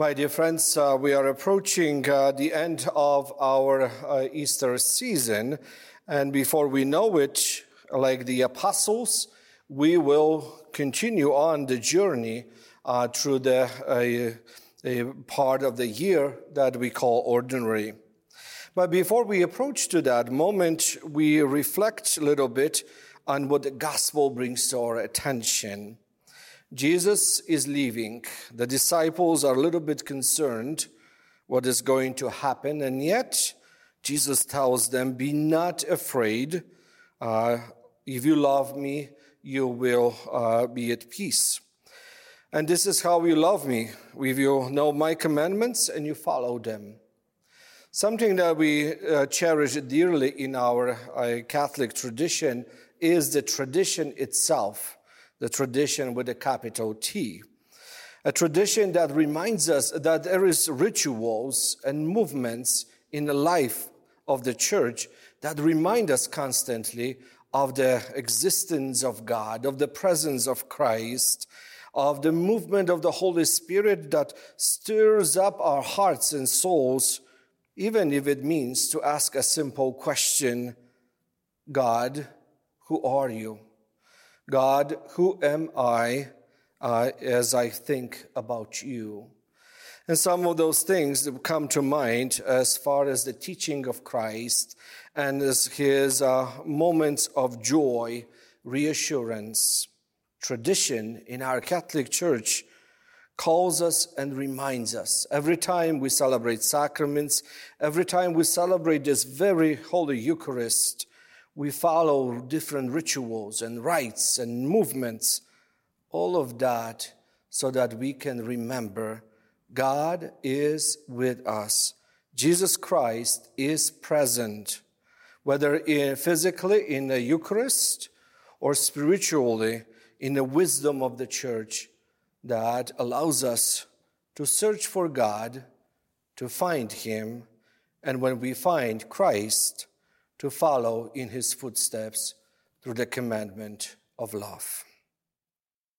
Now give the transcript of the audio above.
My dear friends, uh, we are approaching uh, the end of our uh, Easter season, and before we know it, like the apostles, we will continue on the journey uh, through the part of the year that we call ordinary. But before we approach to that moment, we reflect a little bit on what the gospel brings to our attention. Jesus is leaving. The disciples are a little bit concerned what is going to happen, and yet Jesus tells them, Be not afraid. Uh, if you love me, you will uh, be at peace. And this is how you love me. If you know my commandments and you follow them. Something that we uh, cherish dearly in our uh, Catholic tradition is the tradition itself the tradition with a capital T. A tradition that reminds us that there is rituals and movements in the life of the church that remind us constantly of the existence of God, of the presence of Christ, of the movement of the Holy Spirit that stirs up our hearts and souls, even if it means to ask a simple question God, who are you? God, who am I uh, as I think about you? And some of those things that come to mind as far as the teaching of Christ and as his uh, moments of joy, reassurance, tradition in our Catholic Church calls us and reminds us every time we celebrate sacraments, every time we celebrate this very holy Eucharist, we follow different rituals and rites and movements, all of that so that we can remember God is with us. Jesus Christ is present, whether in physically in the Eucharist or spiritually in the wisdom of the church that allows us to search for God, to find Him, and when we find Christ, to follow in his footsteps through the commandment of love.